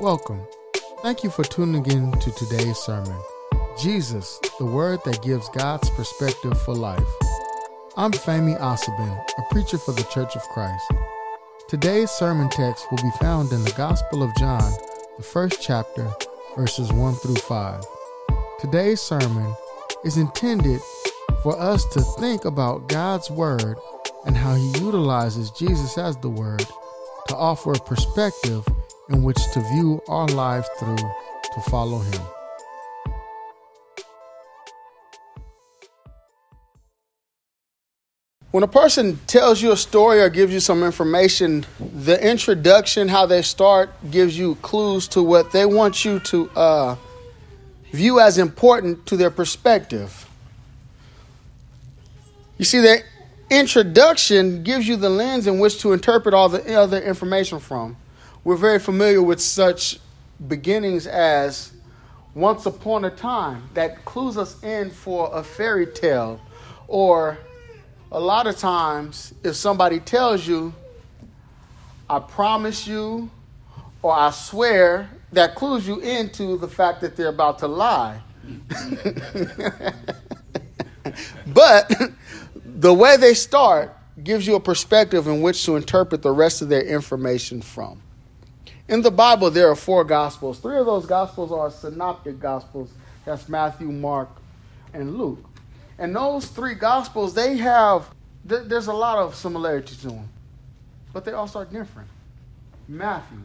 Welcome. Thank you for tuning in to today's sermon. Jesus, the word that gives God's perspective for life. I'm Fami Asabin, a preacher for the Church of Christ. Today's sermon text will be found in the Gospel of John, the first chapter, verses 1 through 5. Today's sermon is intended for us to think about God's Word and how He utilizes Jesus as the Word to offer a perspective in which to view our life through to follow Him. When a person tells you a story or gives you some information, the introduction, how they start, gives you clues to what they want you to uh, view as important to their perspective. You see, the introduction gives you the lens in which to interpret all the other information from. We're very familiar with such beginnings as once upon a time that clues us in for a fairy tale or a lot of times, if somebody tells you, I promise you, or I swear, that clues you into the fact that they're about to lie. but the way they start gives you a perspective in which to interpret the rest of their information from. In the Bible, there are four gospels. Three of those gospels are synoptic gospels. That's Matthew, Mark, and Luke. And those three gospels, they have, there's a lot of similarities to them, but they also are different. Matthew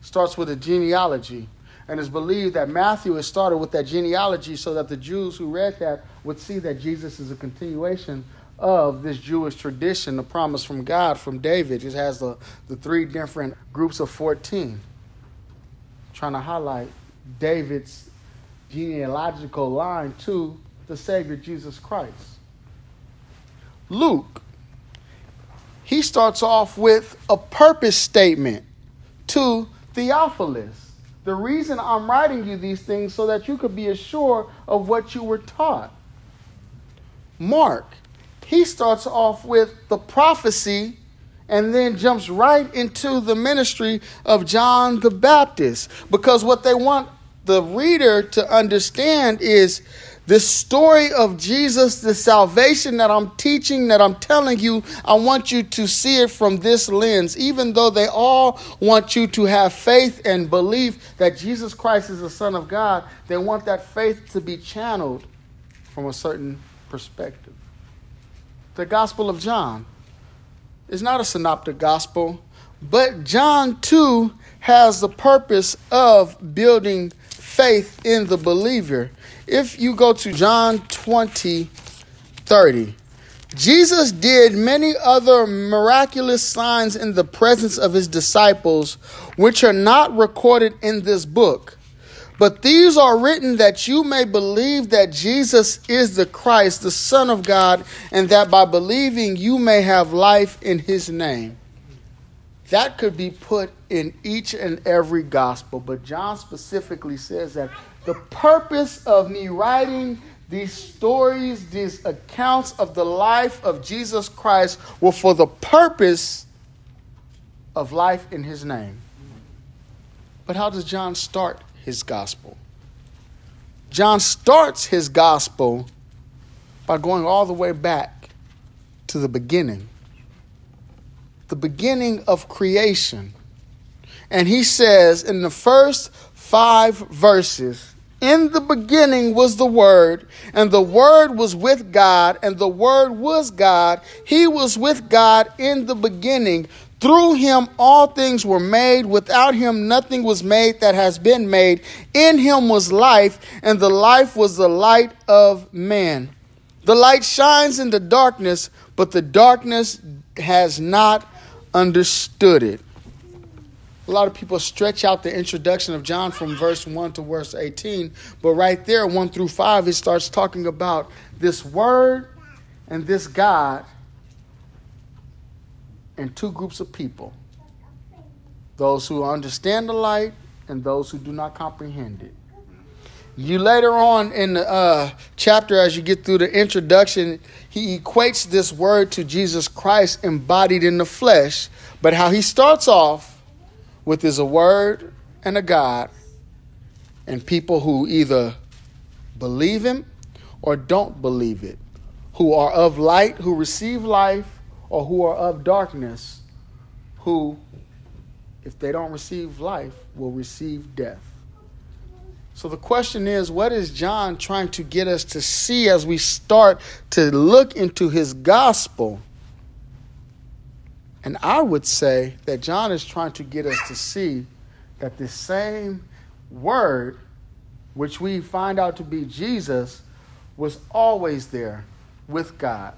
starts with a genealogy, and it's believed that Matthew has started with that genealogy so that the Jews who read that would see that Jesus is a continuation of this Jewish tradition, the promise from God from David. It has the, the three different groups of 14, trying to highlight David's genealogical line to the Savior Jesus Christ. Luke, he starts off with a purpose statement to Theophilus. The reason I'm writing you these things so that you could be assured of what you were taught. Mark, he starts off with the prophecy and then jumps right into the ministry of John the Baptist because what they want the reader to understand is the story of Jesus, the salvation that I'm teaching, that I'm telling you, I want you to see it from this lens, even though they all want you to have faith and belief that Jesus Christ is the Son of God. They want that faith to be channeled from a certain perspective. The Gospel of John is not a synoptic gospel, but John too has the purpose of building faith in the believer. If you go to John 20, 30, Jesus did many other miraculous signs in the presence of his disciples, which are not recorded in this book. But these are written that you may believe that Jesus is the Christ, the Son of God, and that by believing you may have life in his name. That could be put in each and every gospel, but John specifically says that the purpose of me writing these stories, these accounts of the life of Jesus Christ were for the purpose of life in his name. But how does John start his gospel? John starts his gospel by going all the way back to the beginning the beginning of creation. And he says in the first five verses, in the beginning was the Word, and the Word was with God, and the Word was God. He was with God in the beginning. Through him all things were made. Without him nothing was made that has been made. In him was life, and the life was the light of man. The light shines in the darkness, but the darkness has not understood it. A lot of people stretch out the introduction of John from verse 1 to verse 18, but right there, 1 through 5, it starts talking about this word and this God and two groups of people those who understand the light and those who do not comprehend it. You later on in the uh, chapter, as you get through the introduction, he equates this word to Jesus Christ embodied in the flesh. But how he starts off with is a word and a God, and people who either believe Him or don't believe it, who are of light, who receive life, or who are of darkness, who, if they don't receive life, will receive death. So the question is, what is John trying to get us to see as we start to look into his gospel? And I would say that John is trying to get us to see that the same word, which we find out to be Jesus, was always there with God,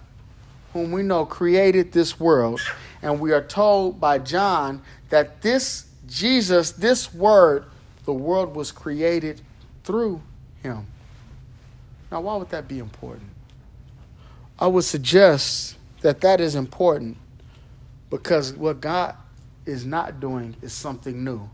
whom we know created this world. And we are told by John that this Jesus, this word, the world was created through him. Now, why would that be important? I would suggest that that is important because what God is not doing is something new.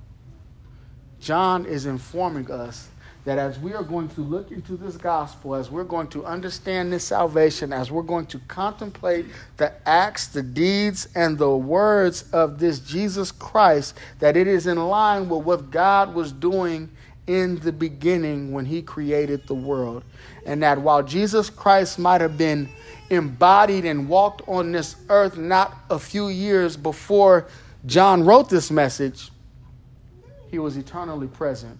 John is informing us that as we are going to look into this gospel, as we're going to understand this salvation, as we're going to contemplate the acts, the deeds, and the words of this Jesus Christ, that it is in line with what God was doing in the beginning when he created the world. And that while Jesus Christ might have been embodied and walked on this earth not a few years before John wrote this message, he was eternally present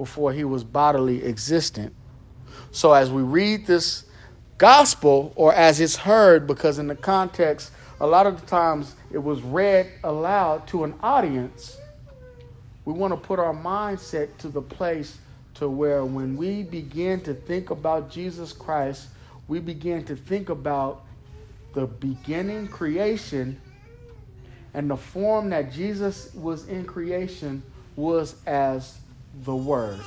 before he was bodily existent. So as we read this gospel, or as it's heard, because in the context, a lot of the times it was read aloud to an audience, we want to put our mindset to the place to where when we begin to think about Jesus Christ, we begin to think about the beginning creation and the form that Jesus was in creation was as the Word.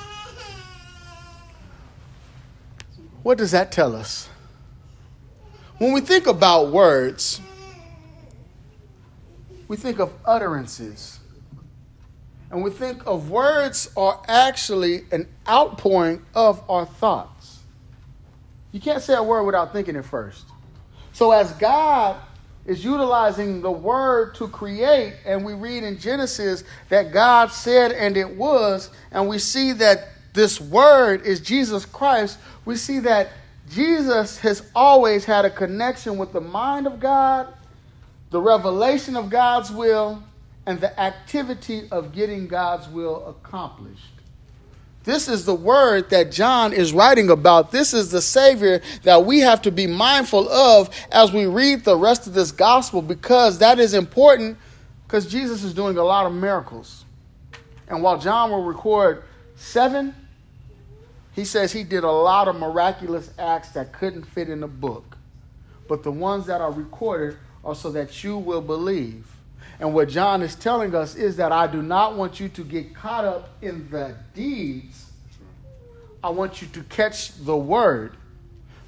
What does that tell us? When we think about words, we think of utterances. And we think of words are actually an outpouring of our thoughts. You can't say a word without thinking it first. So, as God is utilizing the word to create, and we read in Genesis that God said, and it was, and we see that this word is Jesus Christ, we see that Jesus has always had a connection with the mind of God, the revelation of God's will, and the activity of getting God's will accomplished. This is the word that John is writing about. This is the Savior that we have to be mindful of as we read the rest of this gospel because that is important because Jesus is doing a lot of miracles. And while John will record seven, he says he did a lot of miraculous acts that couldn't fit in the book. But the ones that are recorded are so that you will believe. And what John is telling us is that I do not want you to get caught up in the deeds. I want you to catch the word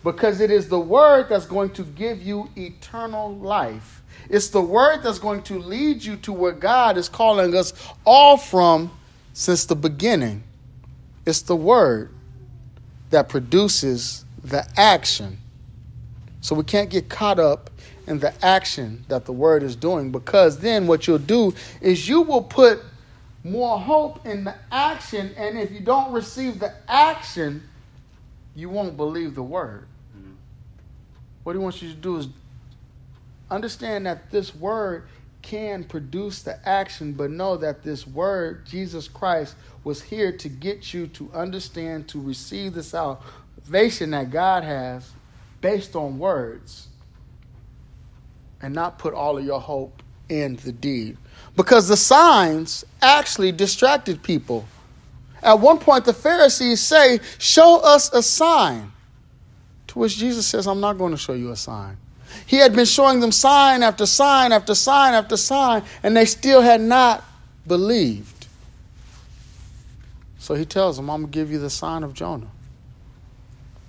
because it is the word that's going to give you eternal life. It's the word that's going to lead you to where God is calling us all from since the beginning. It's the word that produces the action. So we can't get caught up and the action that the word is doing. Because then what you'll do is you will put more hope in the action and if you don't receive the action you won't believe the word. Mm-hmm. what he wants you to do is understand that this word can produce the action but know that this word jesus christ was here to get you to understand to receive the salvation that god has based on words and not put all of your hope in the deed. Because the signs actually distracted people. At one point, the Pharisees say, Show us a sign. To which Jesus says, I'm not going to show you a sign. He had been showing them sign after sign after sign after sign, and they still had not believed. So he tells them, I'm going to give you the sign of Jonah.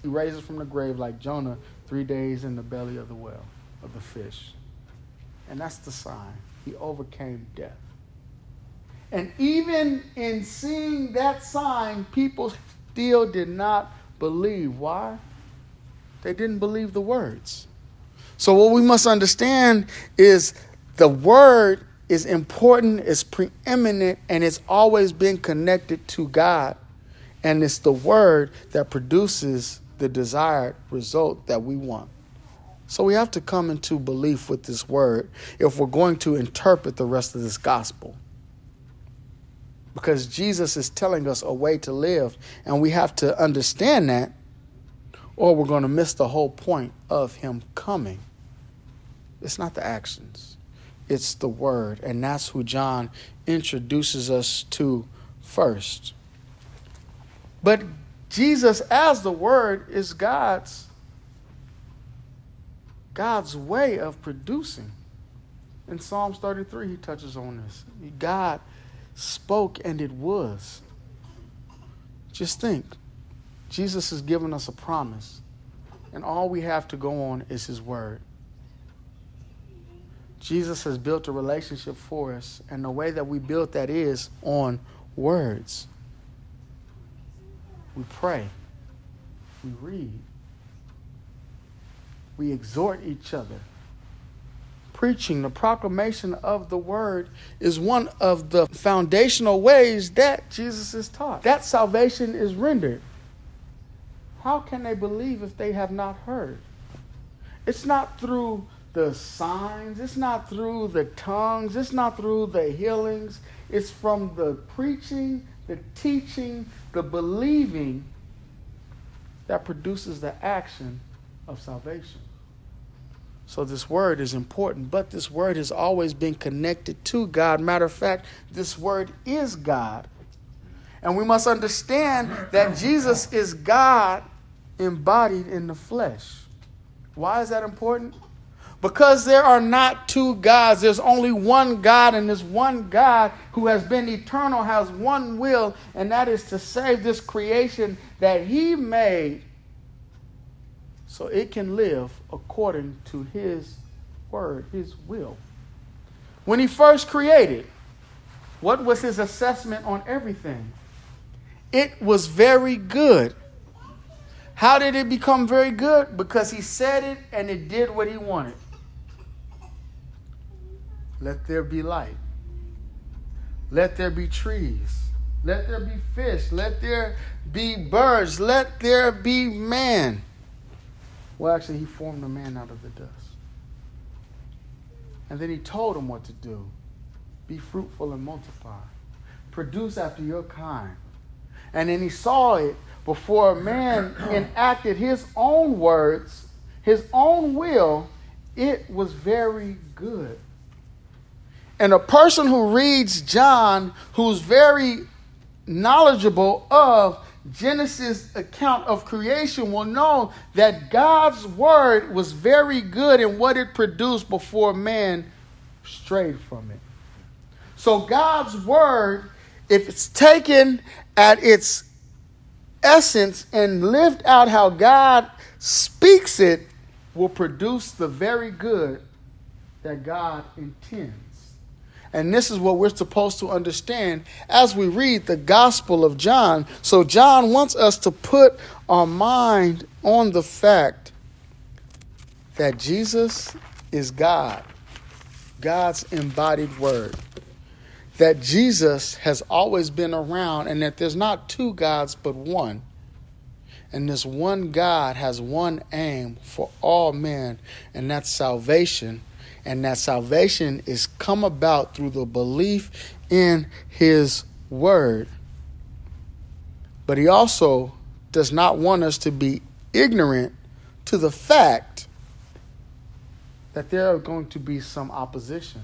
He raises from the grave like Jonah three days in the belly of the well, of the fish. And that's the sign. He overcame death. And even in seeing that sign, people still did not believe. Why? They didn't believe the words. So, what we must understand is the word is important, it's preeminent, and it's always been connected to God. And it's the word that produces the desired result that we want. So we have to come into belief with this word if we're going to interpret the rest of this gospel. Because Jesus is telling us a way to live, and we have to understand that, or we're going to miss the whole point of Him coming. It's not the actions, it's the word, and that's who John introduces us to first. But Jesus, as the word, is God's God's way of producing. In Psalms 33, he touches on this. God spoke and it was. Just think Jesus has given us a promise, and all we have to go on is his word. Jesus has built a relationship for us, and the way that we build that is on words. We pray, we read, we exhort each other. Preaching, the proclamation of the word, is one of the foundational ways that Jesus is taught. That salvation is rendered. How can they believe if they have not heard? It's not through the signs, it's not through the tongues, it's not through the healings. It's from the preaching, the teaching, the believing that produces the action of salvation. So this word is important, but this word has always been connected to God. Matter of fact, this word is God. And we must understand that Jesus is God embodied in the flesh. Why is that important? Because there are not two gods. There's only one God, and this one God who has been eternal has one will, and that is to save this creation that He made so it can live according to His word, His will. When He first created, what was His assessment on everything? It was very good. How did it become very good? Because He said it and it did what He wanted. Let there be light. Let there be trees. Let there be fish. Let there be birds. Let there be man. Well, actually, he formed a man out of the dust. And then he told him what to do be fruitful and multiply, produce after your kind. And then he saw it before a man enacted his own words, his own will, it was very good. And a person who reads John, who's very knowledgeable of Genesis account of creation will know that God's word was very good in what it produced before man strayed from it. So God's word, if it's taken at its essence and lived out how God speaks it, will produce the very good that God intends. And this is what we're supposed to understand as we read the Gospel of John. So, John wants us to put our mind on the fact that Jesus is God, God's embodied word. That Jesus has always been around, and that there's not two gods but one. And this one God has one aim for all men, and that's salvation and that salvation is come about through the belief in his word. But he also does not want us to be ignorant to the fact that there are going to be some opposition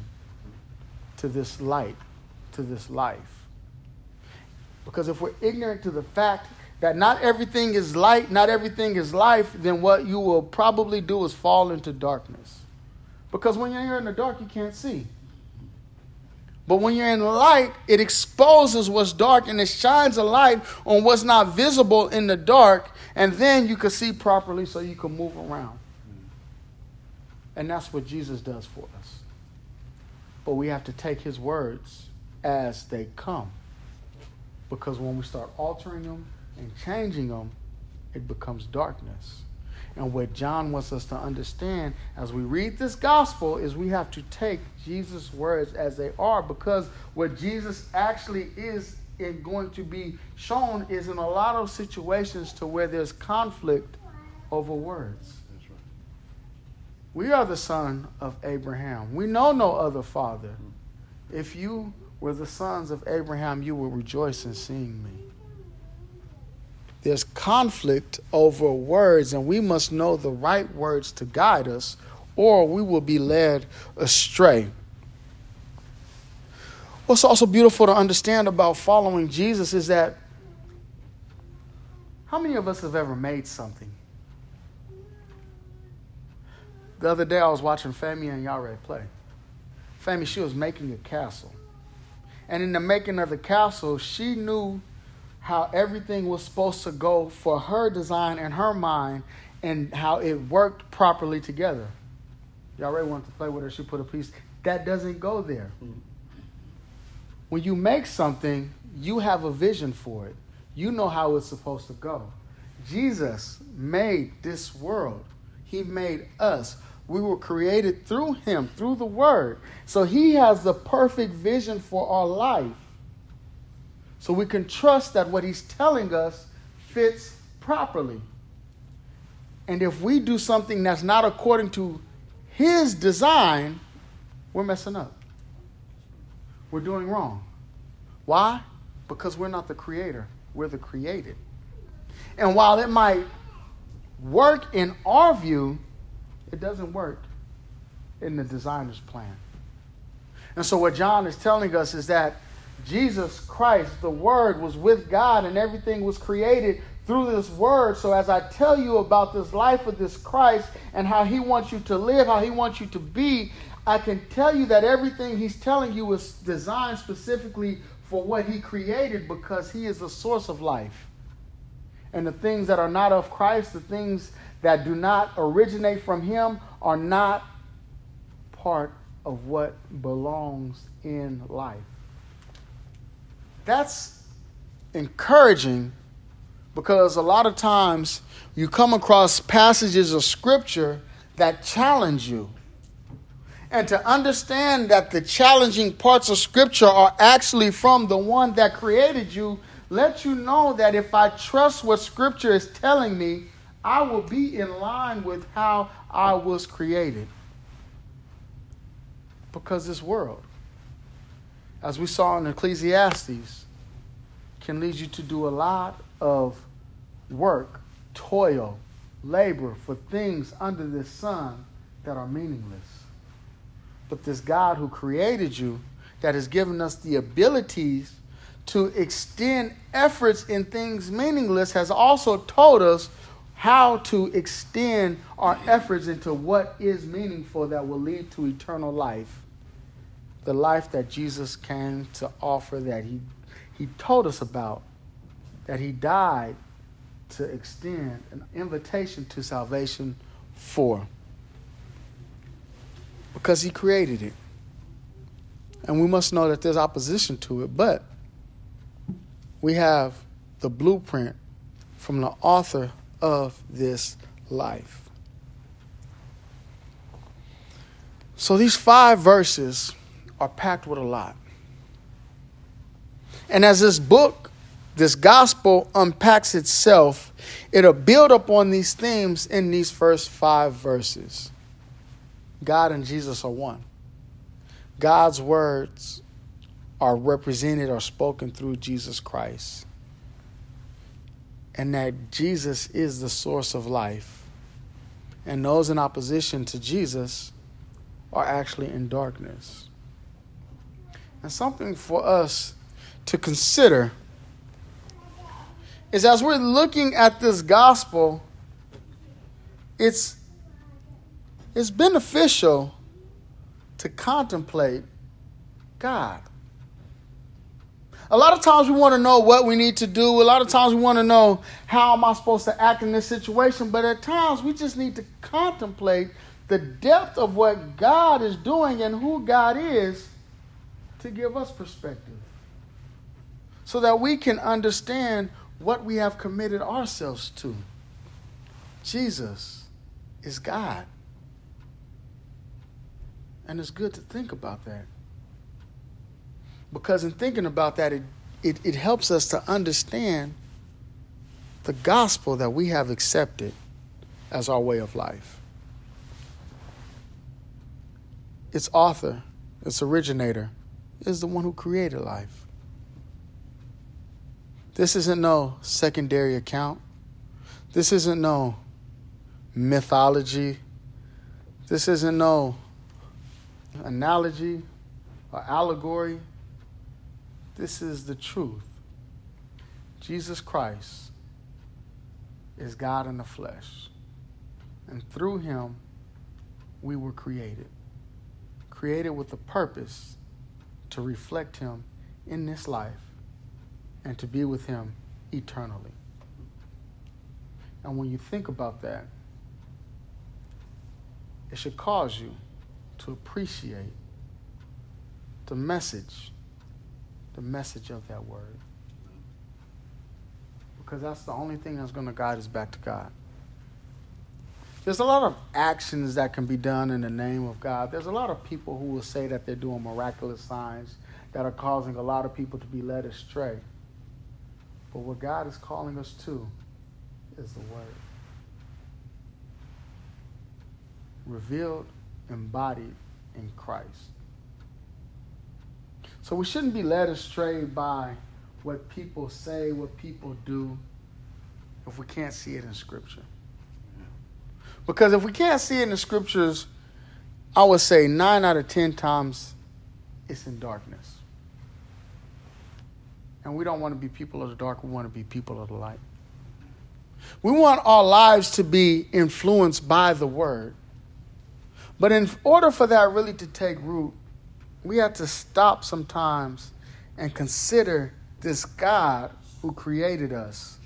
to this light, to this life. Because if we're ignorant to the fact that not everything is light, not everything is life, then what you will probably do is fall into darkness. Because when you're in the dark, you can't see. But when you're in light, it exposes what's dark and it shines a light on what's not visible in the dark, and then you can see properly so you can move around. And that's what Jesus does for us. But we have to take his words as they come. Because when we start altering them and changing them, it becomes darkness. And what John wants us to understand as we read this gospel is we have to take Jesus' words as they are because what Jesus actually is in going to be shown is in a lot of situations to where there's conflict over words. We are the son of Abraham. We know no other father. If you were the sons of Abraham, you will rejoice in seeing me. There's conflict over words, and we must know the right words to guide us, or we will be led astray. What's also beautiful to understand about following Jesus is that how many of us have ever made something? The other day I was watching Femi and Yare play. Femi, she was making a castle. And in the making of the castle, she knew how everything was supposed to go for her design and her mind and how it worked properly together. Y'all already wanted to play with her, she put a piece. That doesn't go there. When you make something, you have a vision for it. You know how it's supposed to go. Jesus made this world. He made us. We were created through him, through the word. So he has the perfect vision for our life. So we can trust that what he's telling us fits properly. And if we do something that's not according to his design, we're messing up. We're doing wrong. Why? Because we're not the creator, we're the created. And while it might work in our view, it doesn't work in the designer's plan. And so, what John is telling us is that Jesus Christ, the Word, was with God and everything was created through this Word. So, as I tell you about this life of this Christ and how He wants you to live, how He wants you to be, I can tell you that everything He's telling you is designed specifically for what He created because He is the source of life. And the things that are not of Christ, the things that do not originate from Him, are not part of what belongs in life. That's encouraging because a lot of times you come across passages of Scripture that challenge you. And to understand that the challenging parts of Scripture are actually from the one that created you, let you know that if I trust what Scripture is telling me, I will be in line with how I was created. Because this world, as we saw in Ecclesiastes, can lead you to do a lot of work, toil, labor for things under this sun that are meaningless. But this God who created you, that has given us the abilities to extend efforts in things meaningless, has also told us how to extend our efforts into what is meaningful that will lead to eternal life. The life that Jesus came to offer, that he, he told us about, that he died to extend an invitation to salvation for. Because he created it. And we must know that there's opposition to it, but we have the blueprint from the author of this life. So these five verses are packed with a lot. And as this book, this gospel unpacks itself, it'll build upon these themes in these first five verses. God and Jesus are one. God's words are represented or spoken through Jesus Christ and that Jesus is the source of life. And those in opposition to Jesus are actually in darkness. And something for us to consider is as we're looking at this gospel, it's, it's beneficial to contemplate God. A lot of times we want to know what we need to do. A lot of times we want to know how am I supposed to act in this situation. But at times we just need to contemplate the depth of what God is doing and who God is to give us perspective. So that we can understand what we have committed ourselves to. Jesus, is God. And it's good to think about that. Because in thinking about that, it, it, it helps us to understand the gospel that we have accepted as our way of life. Its author, its originator, is the one who created life. This isn't no secondary account. This isn't no mythology. This isn't no analogy or allegory. This is the truth. Jesus Christ is God in the flesh. And through him, we were created. Created with a purpose to reflect him in this life and to be with him eternally. And when you think about that, it should cause you to appreciate the message, the message of that word. Because that's the only thing that's going to guide us back to God. There's a lot of actions that can be done in the name of God. There's a lot of people who will say that they're doing miraculous signs that are causing a lot of people to be led astray. But what God is calling us to is the Word. Revealed, embodied in Christ. So we shouldn't be led astray by what people say, what people do, if we can't see it in Scripture. Because if we can't see it in the Scriptures, I would say nine out of ten times it's in darkness. And we don't want to be people of the dark, we want to be people of the light. We want our lives to be influenced by the Word. But in order for that really to take root, we have to stop sometimes and consider this God who created us.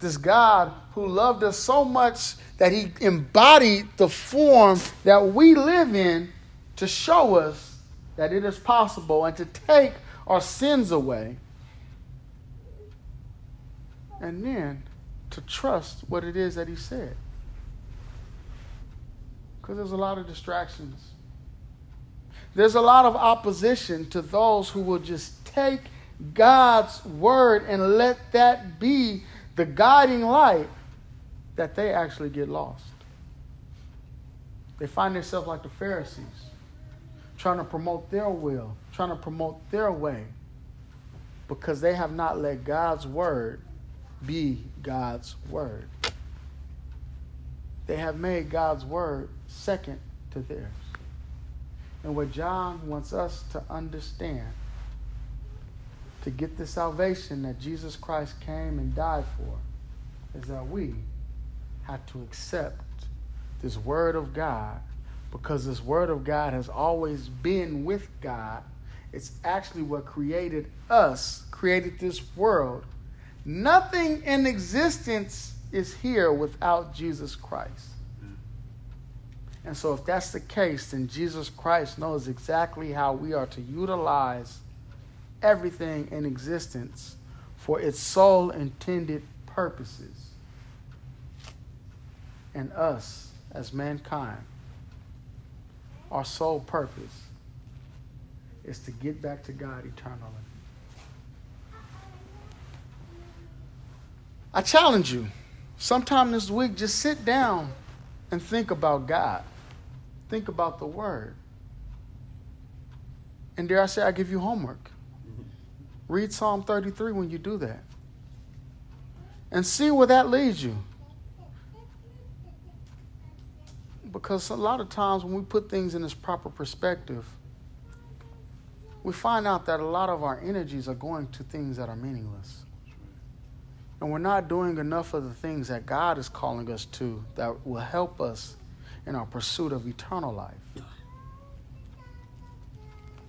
This God who loved us so much that he embodied the form that we live in to show us that it is possible and to take our sins away. And then to trust what it is that he said. Because there's a lot of distractions. There's a lot of opposition to those who will just take God's word and let that be the guiding light that they actually get lost. They find themselves like the Pharisees, trying to promote their will, trying to promote their way, because they have not let God's word be God's word. They have made God's word second to theirs. And what John wants us to understand to get the salvation that Jesus Christ came and died for is that we have to accept this Word of God because this Word of God has always been with God. It's actually what created us, created this world. Nothing in existence is here without Jesus Christ. And so, if that's the case, then Jesus Christ knows exactly how we are to utilize everything in existence for its sole intended purposes. And us, as mankind, our sole purpose is to get back to God eternally. I challenge you, sometime this week, just sit down and think about God. Think about the Word. And dare I say, I give you homework. Read Psalm 33 when you do that. And see where that leads you. Because a lot of times when we put things in its proper perspective, we find out that a lot of our energies are going to things that are meaningless. And we're not doing enough of the things that God is calling us to that will help us in our pursuit of eternal life.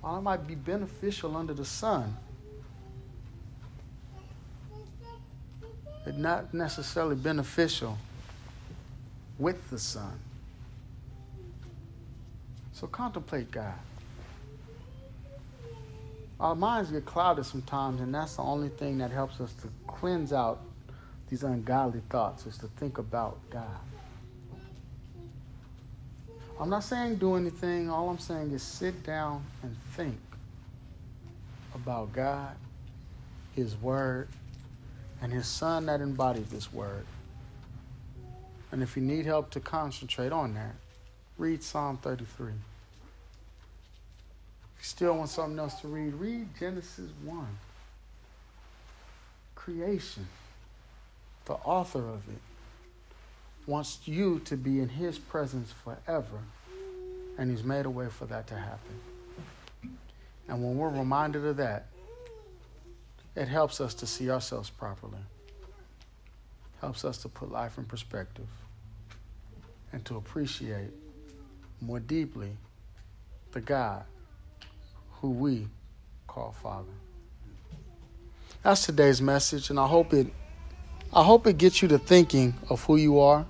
While it might be beneficial under the sun, it's not necessarily beneficial with the sun. So contemplate God. Our minds get clouded sometimes, and that's the only thing that helps us to cleanse out these ungodly thoughts is to think about God. I'm not saying do anything. All I'm saying is sit down and think about God, His Word, and His Son that embodied this Word. And if you need help to concentrate on that, read Psalm 33. If you still want something else to read, read Genesis 1. Creation. The author of it wants you to be in his presence forever. And he's made a way for that to happen. And when we're reminded of that, it helps us to see ourselves properly. Helps us to put life in perspective and to appreciate more deeply the God who we call Father. That's today's message, and I hope it I hope it gets you to thinking of who you are.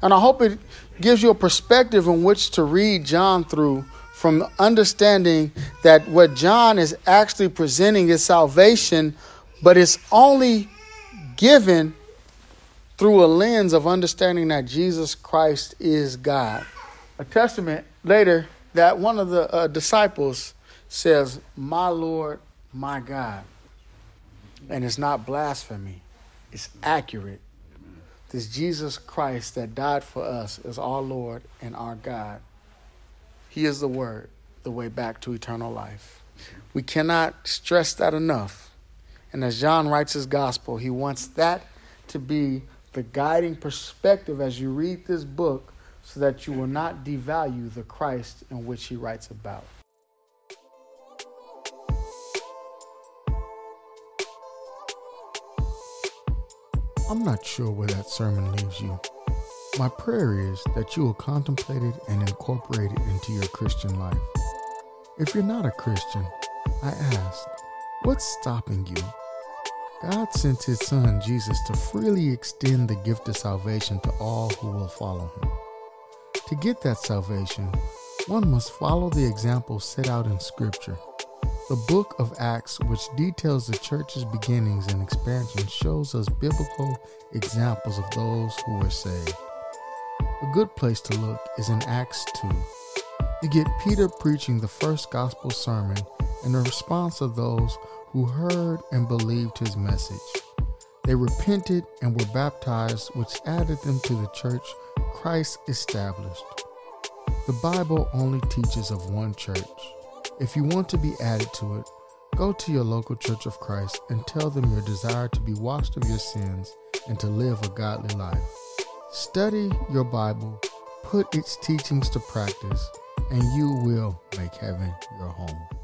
And I hope it gives you a perspective in which to read John through from understanding that what John is actually presenting is salvation, but it's only given through a lens of understanding that Jesus Christ is God. A testament later that one of the uh, disciples says, My Lord, my God. And it's not blasphemy, it's accurate. This Jesus Christ that died for us is our Lord and our God. He is the Word, the way back to eternal life. We cannot stress that enough. And as John writes his gospel, he wants that to be the guiding perspective as you read this book so that you will not devalue the Christ in which he writes about. I'm not sure where that sermon leaves you. My prayer is that you will contemplate it and incorporate it into your Christian life. If you're not a Christian, I ask, what's stopping you? God sent his son Jesus to freely extend the gift of salvation to all who will follow him. To get that salvation, one must follow the example set out in Scripture. The book of Acts, which details the church's beginnings and expansion, shows us biblical examples of those who were saved. A good place to look is in Acts 2. You get Peter preaching the first gospel sermon and the response of those who heard and believed his message. They repented and were baptized, which added them to the church Christ established. The Bible only teaches of one church. If you want to be added to it, go to your local church of Christ and tell them your desire to be washed of your sins and to live a godly life. Study your Bible, put its teachings to practice, and you will make heaven your home.